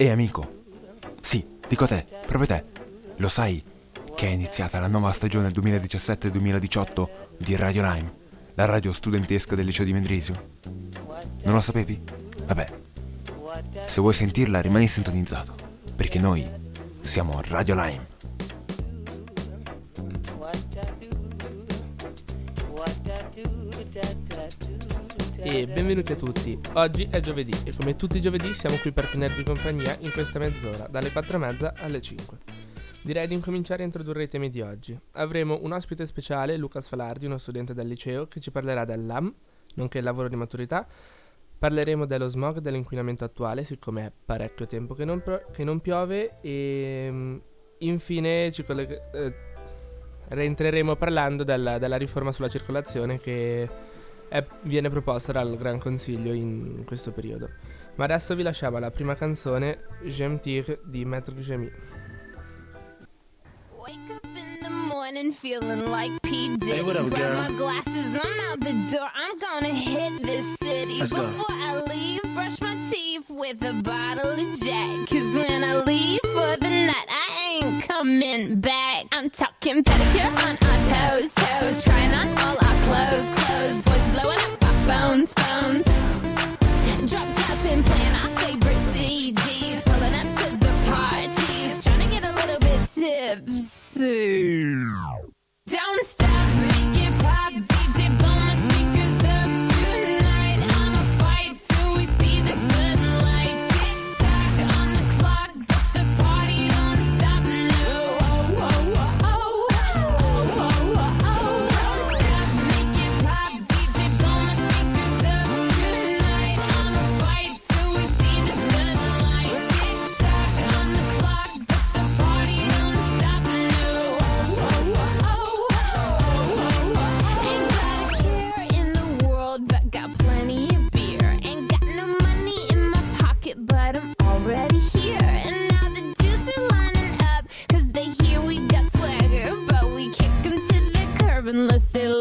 Ehi amico, sì, dico te, proprio te, lo sai che è iniziata la nuova stagione 2017-2018 di Radio Lime, la radio studentesca del liceo di Mendrisio? Non lo sapevi? Vabbè, se vuoi sentirla rimani sintonizzato, perché noi siamo Radio Lime. E benvenuti a tutti. Oggi è giovedì e come tutti i giovedì siamo qui per tenervi compagnia in questa mezz'ora, dalle 4.30 alle 5. Direi di incominciare a introdurre i temi di oggi. Avremo un ospite speciale, Lucas Falardi, uno studente del liceo, che ci parlerà del LAM, nonché il lavoro di maturità. Parleremo dello smog, dell'inquinamento attuale, siccome è parecchio tempo che non, pro- che non piove, e mm, infine ci collega- eh, rientreremo parlando della, della riforma sulla circolazione che è, viene proposta dal Gran Consiglio in questo periodo. Ma adesso vi lasciamo alla prima canzone, J'aime Tir di Maître Gemi. Wake up in the morning feeling like P. Diddy. Hey, what up, Grab girl? my glasses, I'm out the door. I'm gonna hit this city. Let's go. Before I leave, brush my teeth with a bottle of Jack. Cause when I leave for the night, I ain't coming back. I'm talking pedicure on our toes, toes. Trying on all our clothes, clothes. Phones, phones. Drop top and playing our favorite CDs. Pulling up to the parties. Trying to get a little bit tipsy.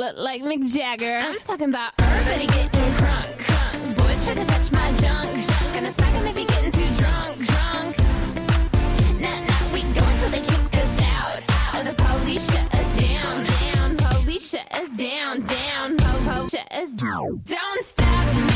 Look like Mick Jagger. I'm talking about everybody getting crunk. Boys try to touch my junk. Gonna smack 'em if you're getting too drunk, drunk. Nah, nah, we go until they kick us out. out. The police shut us down, down. Police shut us down, down. Po, po, shut us down. Don't stop,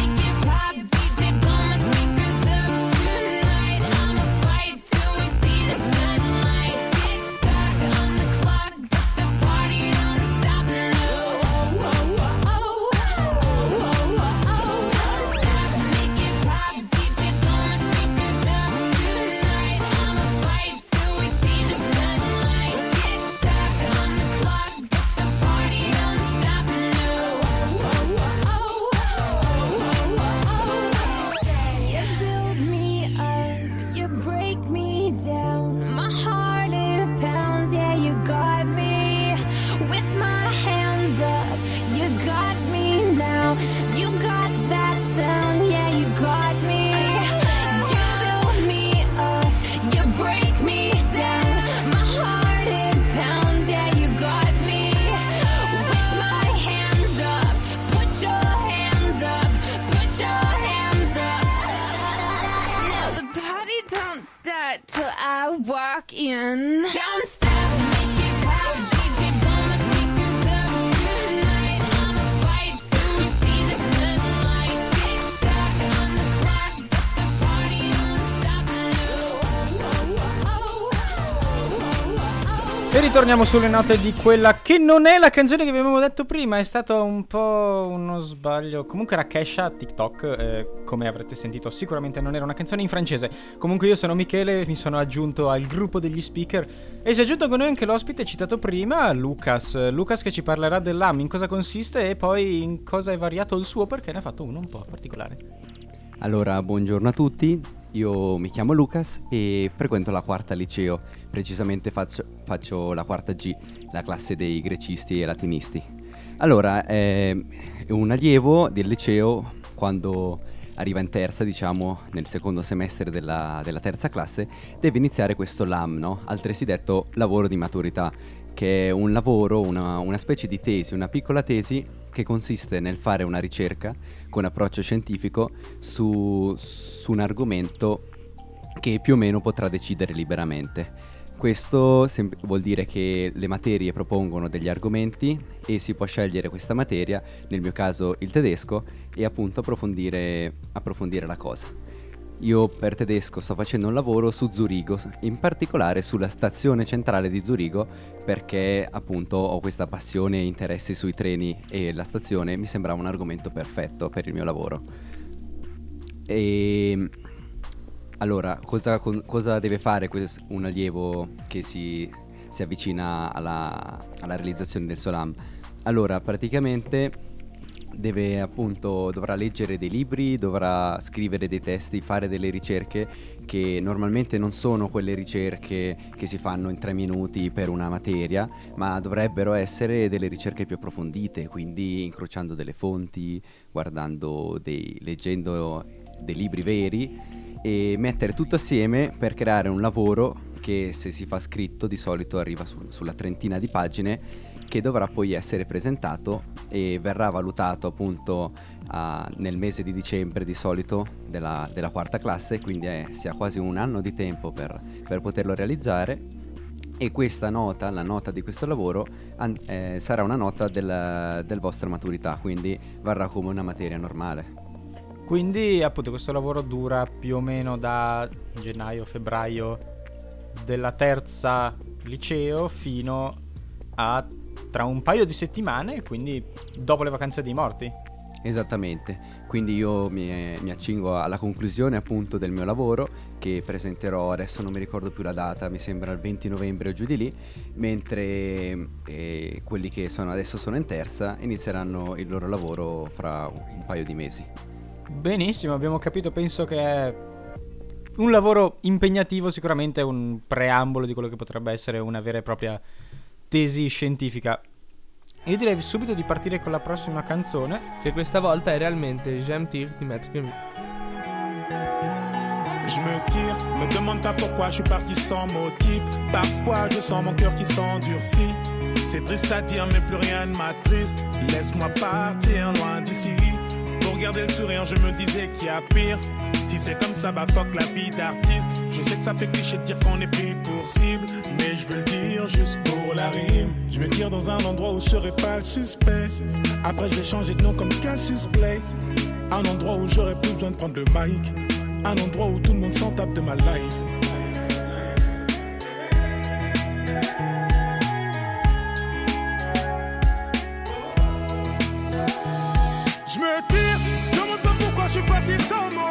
E ritorniamo sulle note di quella che non è la canzone che avevamo detto prima, è stato un po' uno sbaglio. Comunque era Kesha TikTok, eh, come avrete sentito sicuramente non era una canzone in francese. Comunque io sono Michele, mi sono aggiunto al gruppo degli speaker e si è aggiunto con noi anche l'ospite citato prima, Lucas. Lucas che ci parlerà dell'AM, in cosa consiste e poi in cosa è variato il suo perché ne ha fatto uno un po' particolare. Allora, buongiorno a tutti, io mi chiamo Lucas e frequento la quarta liceo, precisamente faccio, faccio la quarta G, la classe dei grecisti e latinisti. Allora, eh, un allievo del liceo, quando arriva in terza, diciamo, nel secondo semestre della, della terza classe, deve iniziare questo LAM, no? altresì detto lavoro di maturità, che è un lavoro, una, una specie di tesi, una piccola tesi che consiste nel fare una ricerca con approccio scientifico su, su un argomento che più o meno potrà decidere liberamente. Questo sem- vuol dire che le materie propongono degli argomenti e si può scegliere questa materia, nel mio caso il tedesco, e appunto approfondire, approfondire la cosa. Io per tedesco sto facendo un lavoro su Zurigo, in particolare sulla stazione centrale di Zurigo, perché appunto ho questa passione e interessi sui treni e la stazione mi sembrava un argomento perfetto per il mio lavoro. E allora, cosa, co- cosa deve fare quest- un allievo che si, si avvicina alla, alla realizzazione del Solam? Allora, praticamente deve appunto dovrà leggere dei libri, dovrà scrivere dei testi, fare delle ricerche che normalmente non sono quelle ricerche che si fanno in tre minuti per una materia, ma dovrebbero essere delle ricerche più approfondite, quindi incrociando delle fonti, guardando dei leggendo dei libri veri e mettere tutto assieme per creare un lavoro che se si fa scritto di solito arriva su, sulla trentina di pagine che dovrà poi essere presentato e verrà valutato appunto uh, nel mese di dicembre di solito della, della quarta classe, quindi è, si ha quasi un anno di tempo per, per poterlo realizzare e questa nota, la nota di questo lavoro, an- eh, sarà una nota del, del vostra maturità, quindi varrà come una materia normale. Quindi appunto questo lavoro dura più o meno da gennaio, febbraio della terza liceo fino a tra un paio di settimane, quindi dopo le vacanze dei morti. Esattamente, quindi io mi, mi, accingo alla conclusione appunto del mio lavoro che presenterò, adesso non mi ricordo più la data, mi sembra il 20 novembre o giù di lì, mentre eh, quelli che sono, adesso sono in terza inizieranno il loro lavoro fra un paio di mesi. Benissimo, abbiamo capito, penso che è un lavoro impegnativo, sicuramente un preambolo di quello che potrebbe essere una vera e propria tesi scientifica. Io direi subito di partire con la prossima canzone. Che questa volta è realmente J'aime Tir di Gumi. Je me tire, me demande pas pourquoi je suis parti sans motif. Parfois je sens mon cœur qui s'endurcit. C'est triste à dire, mais plus rien ne m'attriste. Laisse-moi partir loin d'ici. Regardez le sourire, je me disais qu'il y a pire. Si c'est comme ça, bah fuck la vie d'artiste. Je sais que ça fait cliché de dire qu'on est pris pour cible, mais je veux le dire juste pour la rime. Je me tire dans un endroit où je serai pas le suspect. Après, je vais changer de nom comme Cassius Clay. Un endroit où j'aurais plus besoin de prendre le mic. Un endroit où tout le monde s'en tape de ma life. Pourquoi je suis parti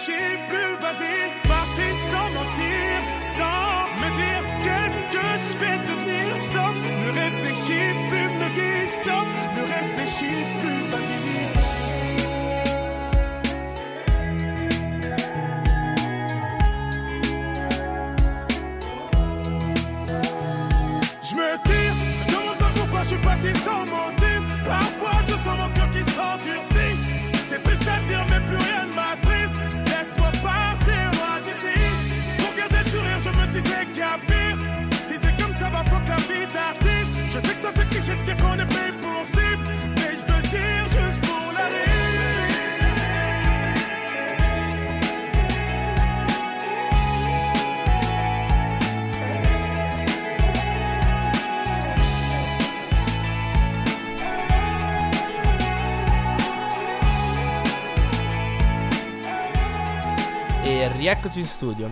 Ne réfléchis, plus vas-y, parti sans mentir, sans me dire qu'est-ce que je vais devenir. Stop, ne réfléchis plus, me dis stop, ne réfléchis plus, vas-y. Rieccoci in studio.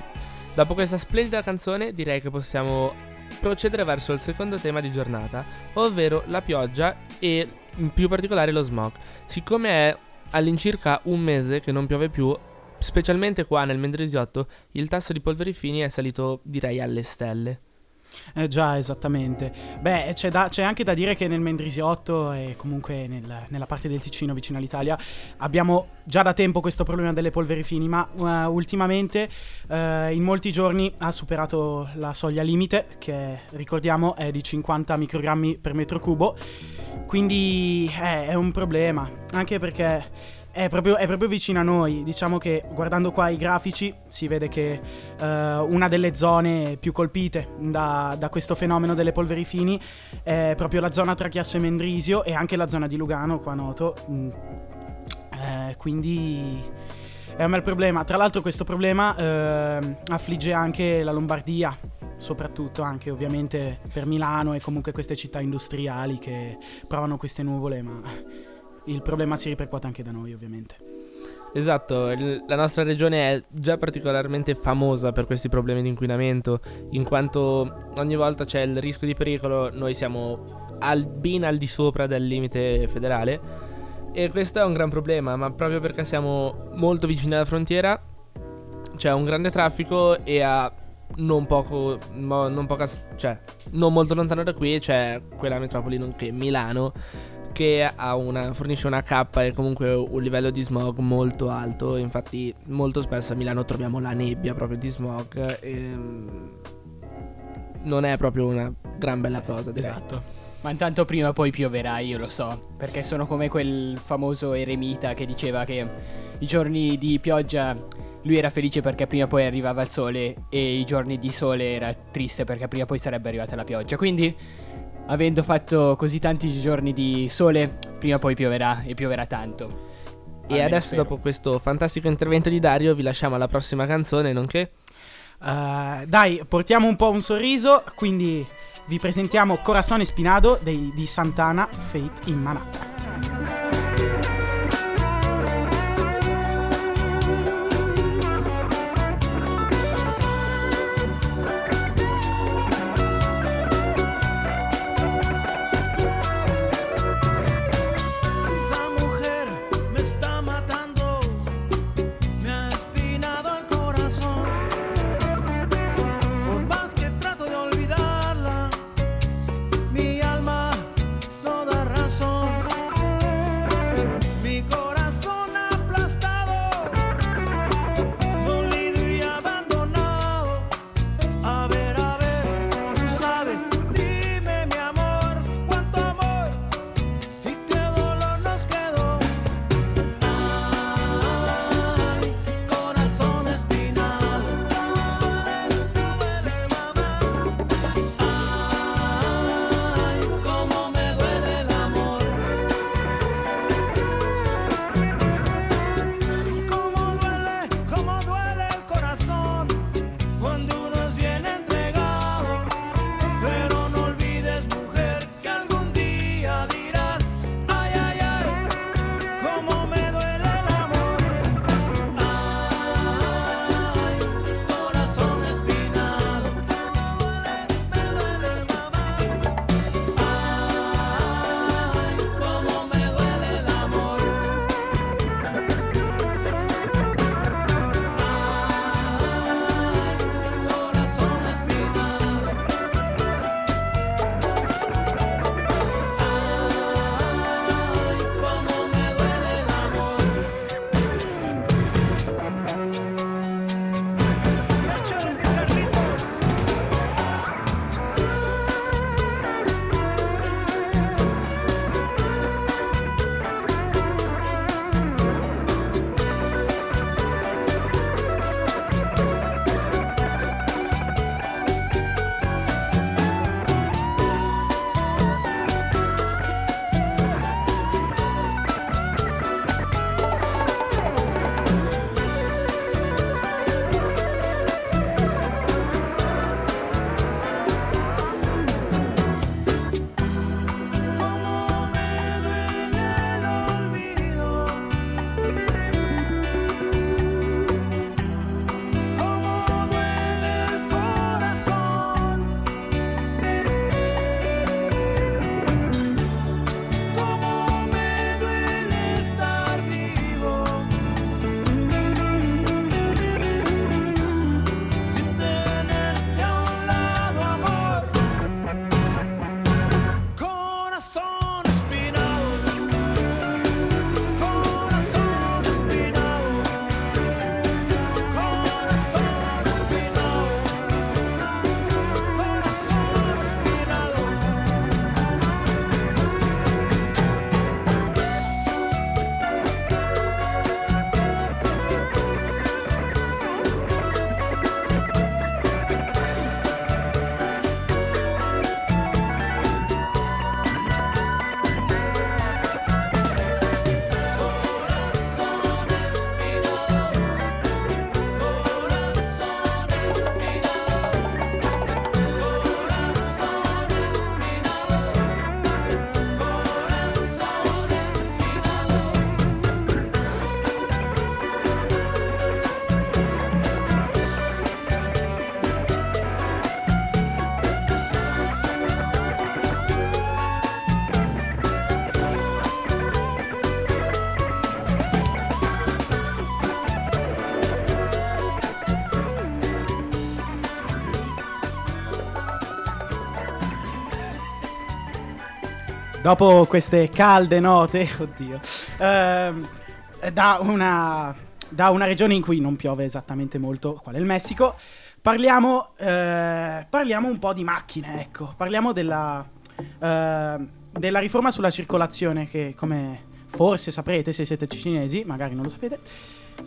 Dopo questa splendida canzone direi che possiamo procedere verso il secondo tema di giornata, ovvero la pioggia e in più particolare lo smog. Siccome è all'incirca un mese che non piove più, specialmente qua nel Mendrisiotto, il tasso di polveri fini è salito direi alle stelle. Eh già, esattamente. Beh, c'è, da- c'è anche da dire che nel Mendrisiotto e comunque nel- nella parte del Ticino vicino all'Italia abbiamo già da tempo questo problema delle polveri fini, ma eh, ultimamente eh, in molti giorni ha superato la soglia limite, che ricordiamo è di 50 microgrammi per metro cubo. Quindi eh, è un problema, anche perché è proprio, è proprio vicino a noi. Diciamo che guardando qua i grafici si vede che eh, una delle zone più colpite da, da questo fenomeno delle polveri fini è proprio la zona tra Chiasso e Mendrisio e anche la zona di Lugano, qua noto. Mm. Eh, quindi è un bel problema. Tra l'altro questo problema eh, affligge anche la Lombardia, soprattutto anche ovviamente per Milano e comunque queste città industriali che provano queste nuvole, ma il problema si ripercuote anche da noi ovviamente. Esatto, la nostra regione è già particolarmente famosa per questi problemi di inquinamento, in quanto ogni volta c'è il rischio di pericolo, noi siamo al- ben al di sopra del limite federale e questo è un gran problema, ma proprio perché siamo molto vicini alla frontiera c'è un grande traffico e a non poco, non poca, cioè non molto lontano da qui c'è quella metropoli nonché Milano che una, fornisce una K e comunque un livello di smog molto alto. Infatti, molto spesso a Milano troviamo la nebbia proprio di smog. E, mm, non è proprio una gran bella cosa, direi. Esatto. Ma intanto prima o poi pioverà, io lo so. Perché sono come quel famoso eremita che diceva che i giorni di pioggia lui era felice perché prima o poi arrivava il sole e i giorni di sole era triste perché prima o poi sarebbe arrivata la pioggia. Quindi, avendo fatto così tanti giorni di sole, prima o poi pioverà e pioverà tanto. E Almeno adesso, spero. dopo questo fantastico intervento di Dario, vi lasciamo alla prossima canzone, nonché. Eh, dai, portiamo un po' un sorriso, quindi vi presentiamo Corazon Espinado dei- di Santana Fate in Manhattan. Dopo queste calde note, oddio, ehm, da, una, da una regione in cui non piove esattamente molto, qual è il Messico, parliamo, eh, parliamo un po' di macchine, ecco, parliamo della, eh, della riforma sulla circolazione che, come forse saprete se siete cinesi, magari non lo sapete,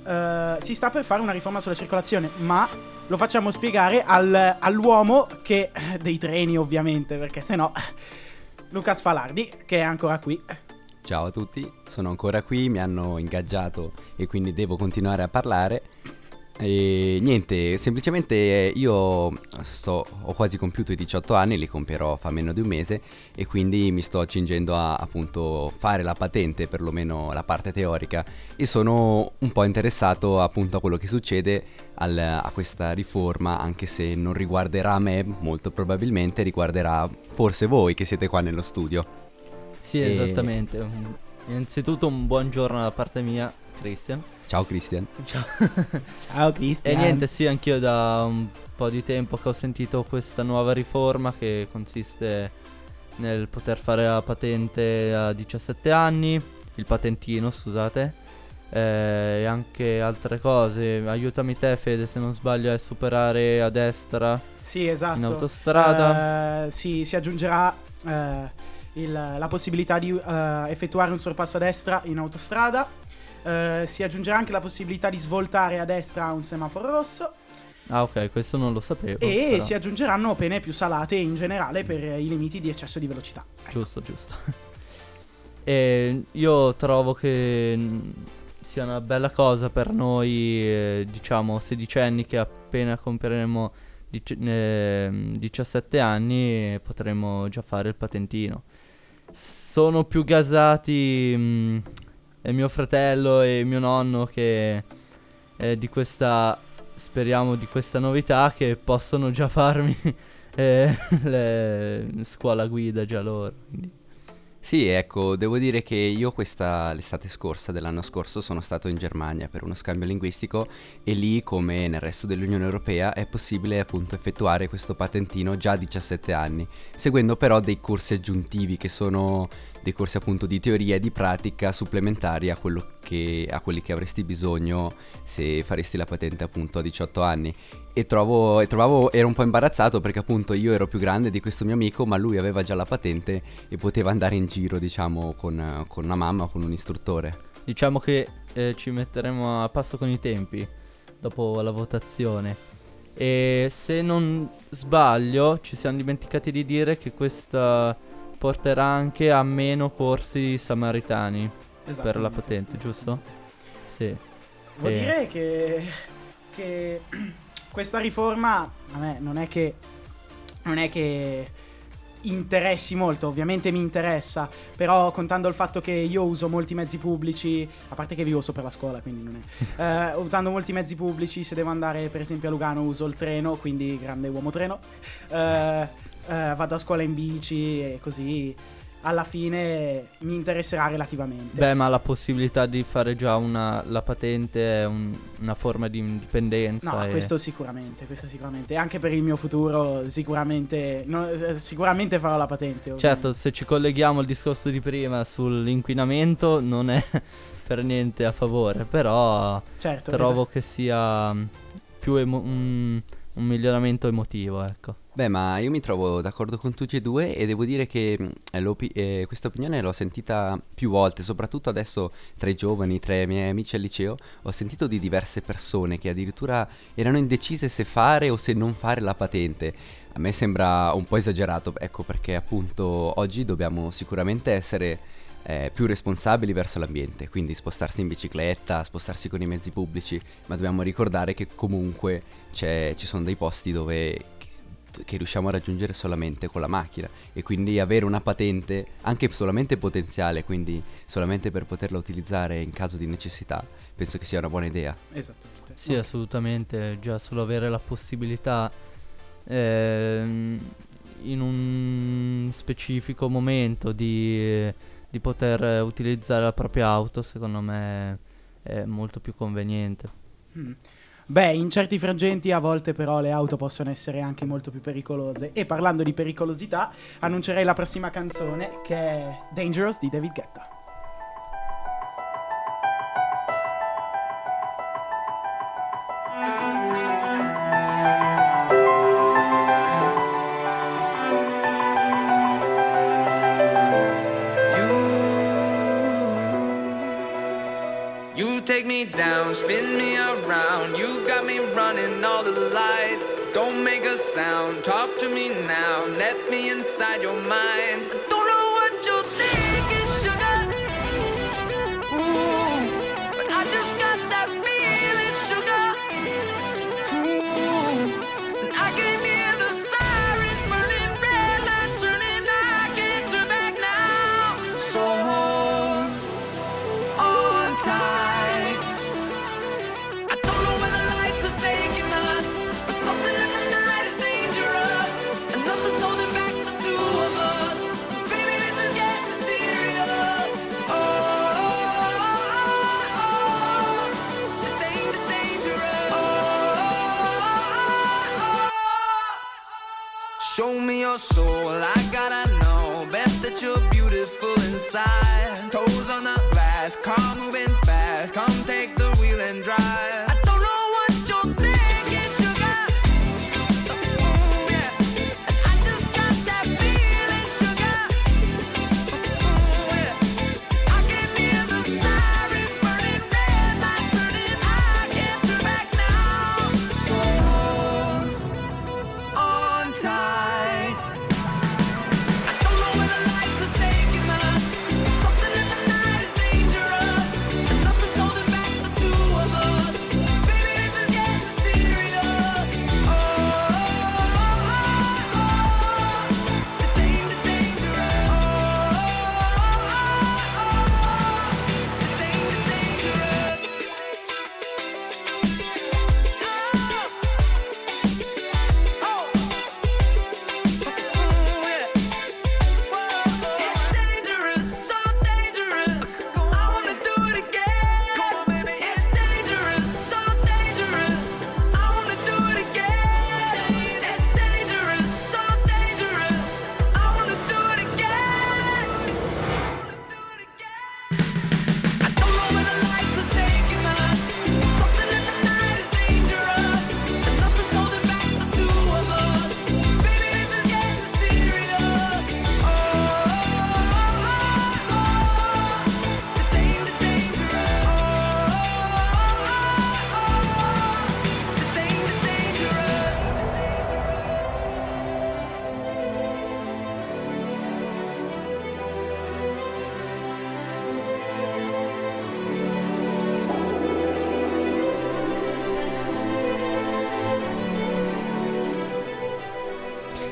eh, si sta per fare una riforma sulla circolazione, ma lo facciamo spiegare al- all'uomo che dei treni ovviamente, perché se no Lucas Falardi che è ancora qui. Ciao a tutti, sono ancora qui, mi hanno ingaggiato e quindi devo continuare a parlare. E niente, semplicemente io sto, ho quasi compiuto i 18 anni, li compierò fa meno di un mese e quindi mi sto accingendo a appunto fare la patente, perlomeno la parte teorica e sono un po' interessato appunto a quello che succede al- a questa riforma, anche se non riguarderà me, molto probabilmente riguarderà forse voi che siete qua nello studio. Sì, E- esattamente. Innanzitutto un buongiorno da parte mia, Christian. Ciao Christian. Ciao. Ciao Cristian. E niente, sì, anch'io da un po' di tempo che ho sentito questa nuova riforma che consiste nel poter fare la patente a 17 anni, il patentino, scusate, e anche altre cose. Aiutami te, Fede, se non sbaglio, è superare a destra Sì, esatto. in autostrada. Eh, sì, si aggiungerà eh, il- la possibilità di eh, effettuare un sorpasso a destra in autostrada. Eh, si aggiungerà anche la possibilità di svoltare a destra a un semaforo rosso. Ah, ok, questo non lo sapevo. e però. si aggiungeranno pene più salate in generale per i limiti di eccesso di velocità. Giusto, giusto. e io trovo che sia una bella cosa per noi, eh, diciamo, sedicenni che appena compieremo dic- eh, 17 anni potremo già fare il patentino. Sono più gasati mm, eh, mio fratello e mio nonno che eh, di questa, speriamo, di questa novità che possono già farmi eh, le scuola guida già loro. quindi. Sì, ecco, devo dire che io questa l'estate scorsa dell'anno scorso sono stato in Germania per uno scambio linguistico e lì, come nel resto dell'Unione Europea, è possibile appunto effettuare questo patentino già a 17 anni, seguendo però dei corsi aggiuntivi che sono dei corsi appunto di teoria e di pratica supplementari a, che, a quelli che avresti bisogno se faresti la patente appunto a 18 anni. E, trovo, e trovavo, ero un po' imbarazzato perché appunto io ero più grande di questo mio amico, ma lui aveva già la patente e poteva andare in giro, diciamo, con, con una mamma o con un istruttore. Diciamo che eh, ci metteremo a passo con i tempi dopo la votazione. E se non sbaglio, ci siamo dimenticati di dire che questa porterà anche a meno corsi samaritani per la patente, giusto? Sì. Vuol Eh. dire che, che questa riforma a me non è che non è che interessi molto, ovviamente mi interessa, però contando il fatto che io uso molti mezzi pubblici, a parte che vivo sopra la scuola, quindi non è. eh, usando molti mezzi pubblici, se devo andare per esempio a Lugano uso il treno, quindi grande uomo treno. Eh, eh, vado a scuola in bici e così alla fine mi interesserà relativamente. Beh, ma la possibilità di fare già una, la patente è un- una forma di indipendenza. No, e- questo sicuramente, questo sicuramente. Anche per il mio futuro, sicuramente, no, eh, sicuramente farò la patente. ovviamente. Certo, se ci colleghiamo al discorso di prima sull'inquinamento, non è per niente a favore, però Certo, trovo che sia più emo- un, un miglioramento emotivo, ecco. Beh, ma io mi trovo d'accordo con tutti e due e devo dire che mh, eh, eh, questa opinione l'ho sentita più volte, soprattutto adesso tra i giovani, tra i miei amici al liceo, ho sentito di diverse persone che addirittura erano indecise se fare o se non fare la patente. A me sembra un po' esagerato, ecco perché appunto oggi dobbiamo sicuramente essere eh, più responsabili verso l'ambiente, quindi spostarsi in bicicletta, spostarsi con i mezzi pubblici, ma dobbiamo ricordare che comunque ci sono dei posti dove che, riusciamo a raggiungere solamente con la macchina e quindi avere una patente anche solamente potenziale, quindi solamente per poterla utilizzare in caso di necessità, penso che sia una buona idea. Esattamente. Sì, assolutamente, già solo avere la possibilità ehm, in un specifico momento di, di poter utilizzare la propria auto, secondo me è molto più conveniente. Mm. Beh, in certi frangenti a volte però le auto possono essere anche molto più pericolose. E parlando di pericolosità, annuncerei la prossima canzone che è Dangerous di David Guetta. Running all the lights. Don't make a sound, talk to me now. Let me inside your mind.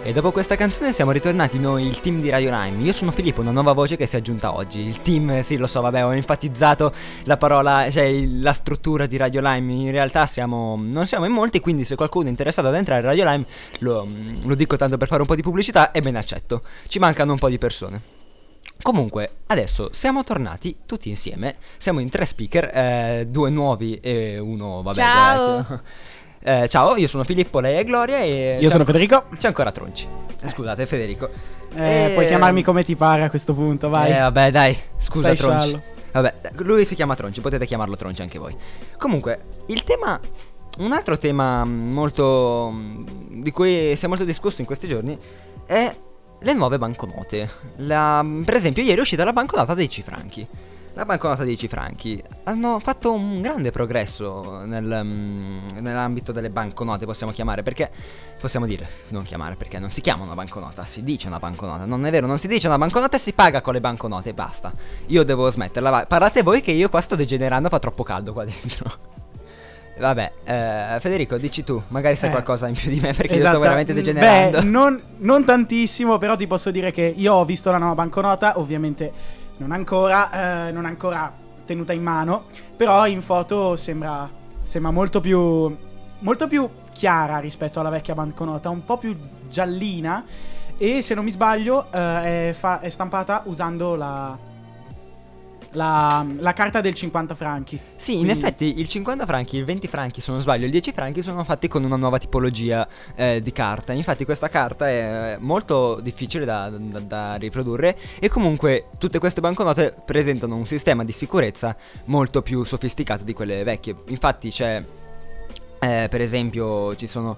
E dopo questa canzone siamo ritornati noi, il team di Radio Lime. Io sono Filippo, una nuova voce che si è aggiunta oggi. Il team, sì, lo so, vabbè, ho enfatizzato la parola, cioè la struttura di Radio Lime. In realtà siamo, non siamo in molti, quindi se qualcuno è interessato ad entrare a Radio Lime, lo, lo dico tanto per fare un po' di pubblicità e ben accetto. Ci mancano un po' di persone. Comunque, adesso siamo tornati tutti insieme. Siamo in tre speaker, eh, due nuovi e uno, vabbè. Ciao. vecchio. Eh, ciao, io sono Filippo, lei è Gloria e... Io sono Federico. C'è ancora Tronci. Eh, Scusate, Federico. Eh, Eh, Puoi chiamarmi come ti pare a questo punto, vai. Eh, vabbè, dai, scusa Stai Tronci. sciallo. Vabbè, lui si chiama Tronci, potete chiamarlo Tronci anche voi. Comunque, il tema un altro tema molto di cui si è molto discusso in questi giorni è le nuove banconote. La- per esempio, ieri è uscita la banconota dei cifranchi. La banconota dei cifranchi hanno fatto un grande progresso nel, mm, nell'ambito delle banconote, possiamo chiamare, perché possiamo dire, non chiamare perché non si chiama una banconota, si dice una banconota, non è vero, non si dice una banconota e si paga con le banconote e basta. Io devo smetterla, va- parlate voi che io qua sto degenerando, fa troppo caldo qua dentro. Vabbè, eh, Federico, dici tu, magari sai Eh, qualcosa in più di me perché io Esatto. sto veramente Mm, degenerando. Beh, non, non tantissimo, però ti posso dire che io ho visto la nuova banconota, ovviamente non ancora, eh, non ancora tenuta in mano, però in foto sembra, sembra molto più molto più chiara rispetto alla vecchia banconota, un po' più giallina e se non mi sbaglio eh, è, fa- è stampata usando la la, la carta del 50 franchi. Sì, in Quindi- effetti il 50 franchi, il 20 franchi se non sbaglio, il 10 franchi sono fatti con una nuova tipologia eh, di carta. Infatti questa carta è molto difficile da, da- da riprodurre e comunque tutte queste banconote presentano un sistema di sicurezza molto più sofisticato di quelle vecchie. Infatti c'è, eh, per esempio, ci sono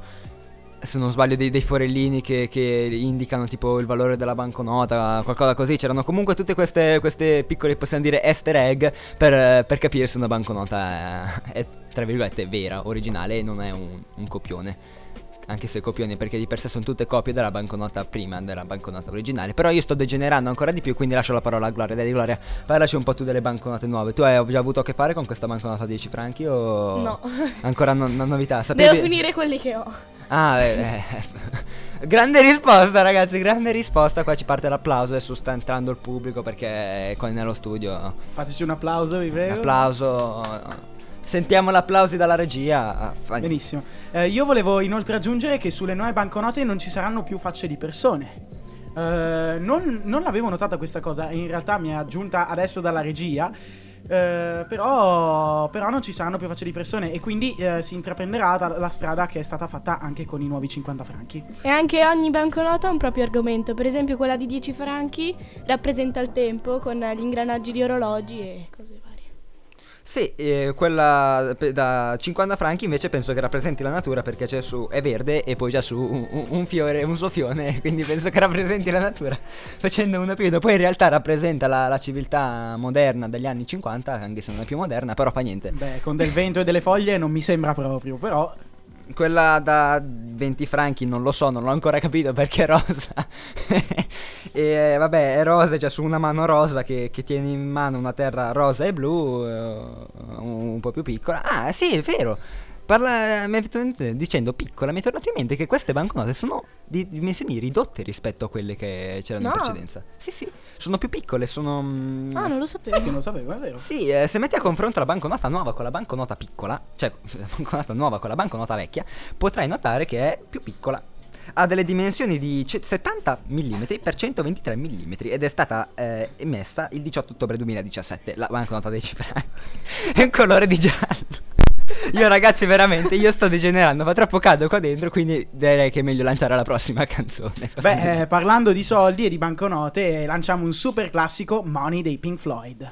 se non sbaglio dei, dei forellini che, che indicano tipo il valore della banconota, qualcosa così. C'erano comunque tutte queste, queste piccole, possiamo dire, easter egg per, per capire se una banconota è, è, tra virgolette, vera, originale e non è un, un copione. Anche se copioni, perché di per sé sono tutte copie della banconota prima, della banconota originale. Però io sto degenerando ancora di più, quindi lascio la parola a Gloria. Dai, Gloria, parlaci un po' tu delle banconote nuove. Tu hai già avuto a che fare con questa banconota a 10 franchi o... No. Ancora no- no- novità? Sapevi... Devo finire quelli che ho. Ah, eh, eh. grande risposta, ragazzi. Grande risposta. Qua ci parte l'applauso. Adesso sta entrando il pubblico perché è qua nello studio. Fateci un applauso, vi prego. Applauso. Sentiamo l'applausi dalla regia. Fa- Benissimo. Eh, io volevo inoltre aggiungere che sulle nuove banconote non ci saranno più facce di persone. Eh, non, non l'avevo notata questa cosa, in realtà mi è aggiunta adesso dalla regia. eh, però, però non ci saranno più facce di persone e quindi eh, si intraprenderà la strada che è stata fatta anche con i nuovi 50 franchi. E anche ogni banconota ha un proprio argomento. Per esempio, quella di 10 franchi rappresenta il tempo con gli ingranaggi di orologi e varie. Sì, eh, quella da 50 franchi invece penso che rappresenti la natura perché c'è su è verde e poi c'è su un, un- un fiore, un soffione, quindi penso che rappresenti la natura facendo una più. Poi in realtà rappresenta la, la civiltà moderna degli anni 50, anche se non è più moderna, però fa niente. Beh, con del vento e delle foglie non mi sembra proprio, però Quella da 20 franchi non lo so, non l'ho ancora capito perché è rosa. e eh, vabbè, è rosa, c'è su una mano rosa che, che tiene in mano una terra rosa e blu, eh, un po' più piccola. Ah, sì, è vero. Parla, in dicendo piccola, mi è tornato in mente che queste banconote sono di dimensioni ridotte rispetto a quelle che c'erano in No. precedenza. Sì, sì, sono più piccole, sono... mm, Ah, non lo sapevo. sai che non lo sapevo, è vero. sì, eh, se metti a confronto la banconota nuova con la banconota piccola, cioè la banconota nuova con la banconota vecchia, potrai notare che è più piccola. Ha delle dimensioni di ce- 70 mm per 123 mm ed è stata eh, emessa il 18 ottobre 2017, la banconota dei cifrani. è un colore di giallo. Io ragazzi veramente, io sto degenerando, fa troppo caldo qua dentro, quindi direi che è meglio lanciare la prossima canzone. Beh, eh, parlando di soldi e di banconote, lanciamo un super classico Money dei Pink Floyd.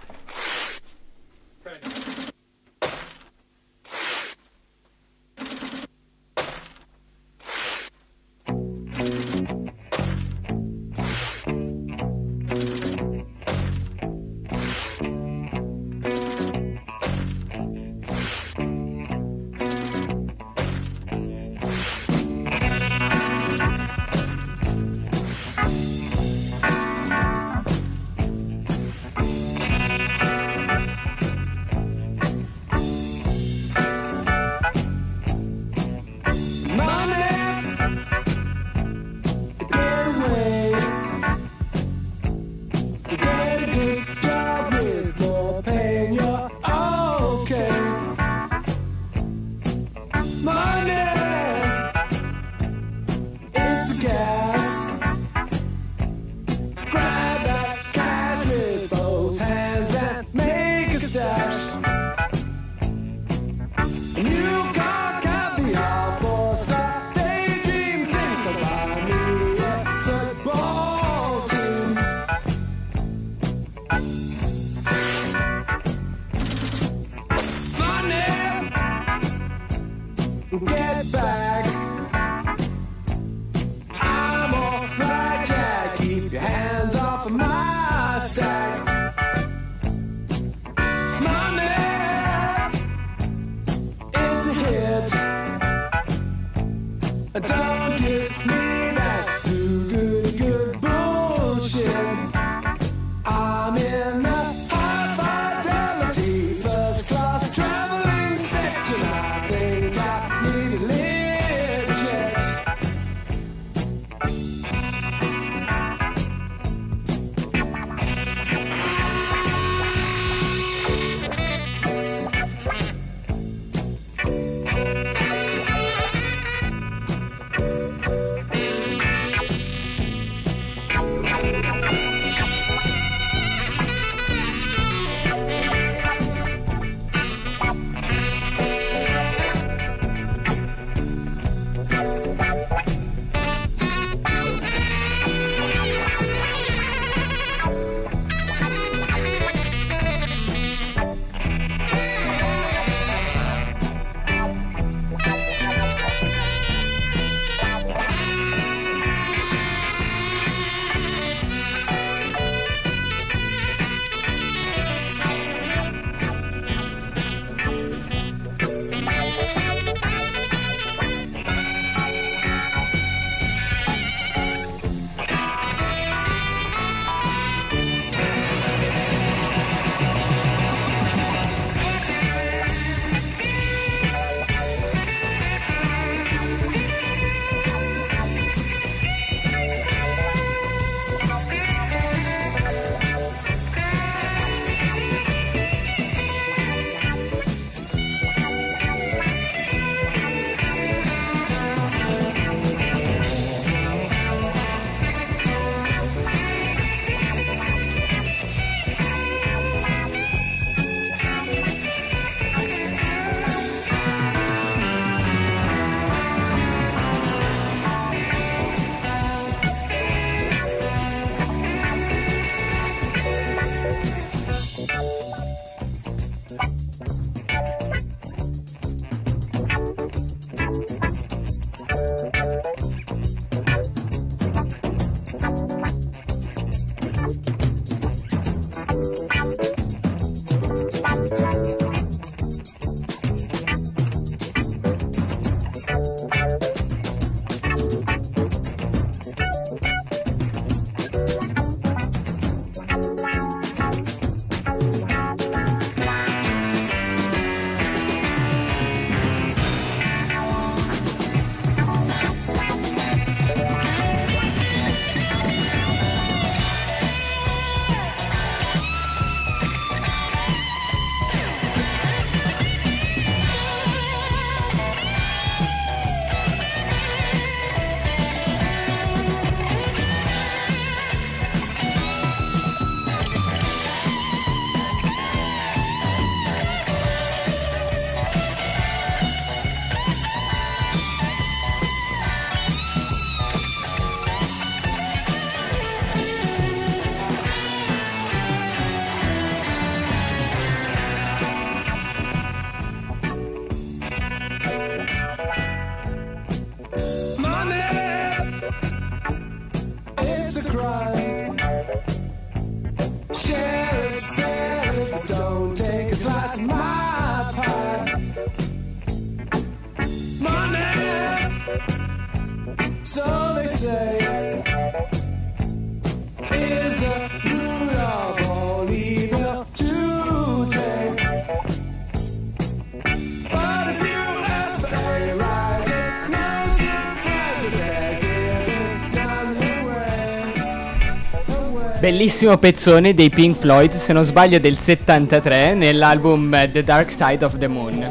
Bellissimo pezzone dei Pink Floyd, se non sbaglio del 73, nell'album eh, The Dark Side of the Moon.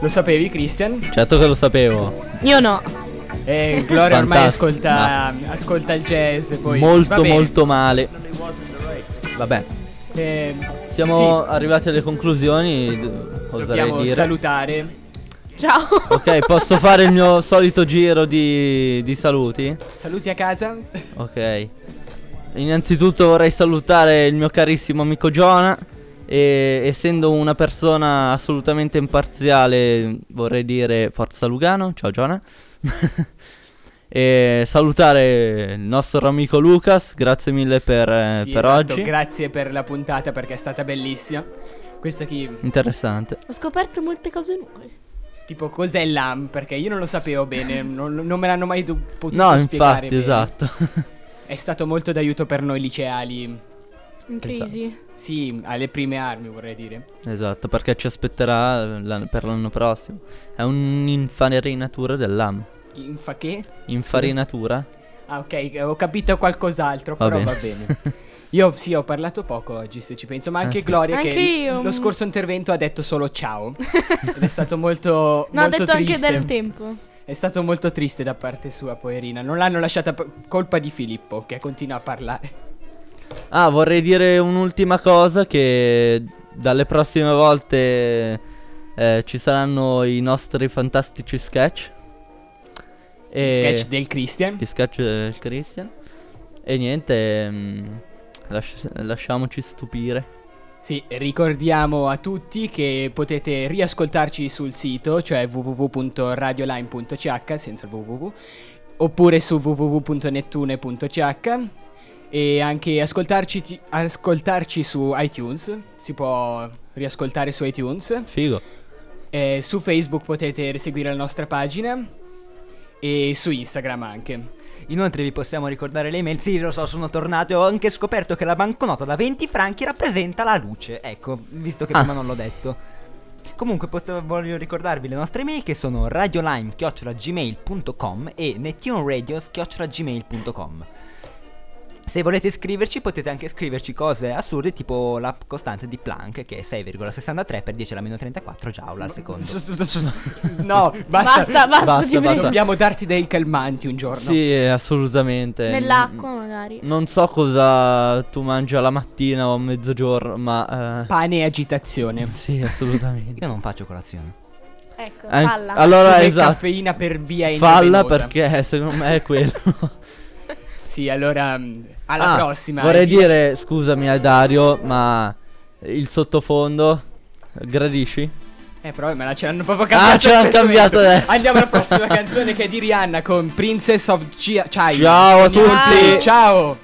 Lo sapevi, Christian? Certo che lo sapevo. Io no. Eh, Gloria ormai ascolta, ascolta il jazz. Poi molto molto male. Vabbè, Eh, siamo sì, arrivati alle conclusioni. dobbiamo dire. salutare. Ciao. Ok, posso fare il mio solito giro di, di saluti? Saluti a casa. Ok. Innanzitutto vorrei salutare il mio carissimo amico Giona. E essendo una persona assolutamente imparziale, vorrei dire Forza Lugano. Ciao Giona. e salutare il nostro amico Lucas. Grazie mille per, eh, Sì, per esatto, oggi. Grazie per la puntata perché è stata bellissima. Questa chi. Interessante. Ho scoperto molte cose nuove. Tipo, cos'è l'AM? Perché io non lo sapevo bene. non, non me l'hanno mai potuto No, spiegare. infatti, bene. esatto. È stato molto d'aiuto per noi liceali. In crisi. Sì, alle prime armi vorrei dire. esatto, perché ci aspetterà l'anno- per l'anno prossimo. È un'infarinatura dell'AM. Infa che? Infarinatura? Ah, ok, ho capito qualcos'altro, Va però bene. va bene. Io sì, ho parlato poco oggi, se ci penso, ma Ah, anche sì. Gloria Anche che io. lo scorso intervento ha detto solo ciao. Ed è stato molto, No, molto detto anche triste. del tempo. È stato molto triste da parte sua, poverina. Non l'hanno lasciata p- colpa di Filippo, che continua a parlare. Ah, vorrei dire un'ultima cosa che dalle prossime volte eh, ci saranno i nostri fantastici sketch. E Sketch del Christian. Gli sketch del Christian. E niente, mm, lasci- lasciamoci stupire. Sì, ricordiamo a tutti che potete riascoltarci sul sito, cioè www.radioline.ch senza il www, oppure su www.nettune.ch e anche ascoltarci, ascoltarci su iTunes, si può riascoltare su iTunes. Figo. Eh, su Facebook potete seguire la nostra pagina e su Instagram anche. Inoltre vi possiamo ricordare le email. Sì, lo so, sono tornato e ho anche scoperto che la banconota da 20 franchi rappresenta la luce. Ecco, visto che Ah. prima non l'ho detto. Comunque pot- voglio ricordarvi le nostre email che sono radiolime.gmail.com e nettuneradio.gmail.com Se volete scriverci potete anche scriverci cose assurde tipo la costante di Planck che è 6,63 per 10 alla meno 34 joule al secondo. No, basta, Basta, basta, Basta, basta. Dobbiamo darti dei calmanti un giorno. Sì, eh, assolutamente. Nell'acqua magari. Non so cosa tu mangi alla mattina o a mezzogiorno, ma... eh, Pane e agitazione. sì, assolutamente. Io non faccio colazione. Ecco, An- falla. allora, esatto. caffeina per via Falla perché secondo me è quello. Sì, allora mm, alla Ah, prossima. Vorrei E vi- dire, scusami a Dario, ma il sottofondo gradisci? Eh, però me la ce l'hanno proprio cambiato. Ah, ce l'hanno cambiato adesso. Andiamo alla prossima canzone che è di Rihanna con Princess of Chia. Chai. Ciao a tutti. Ciao.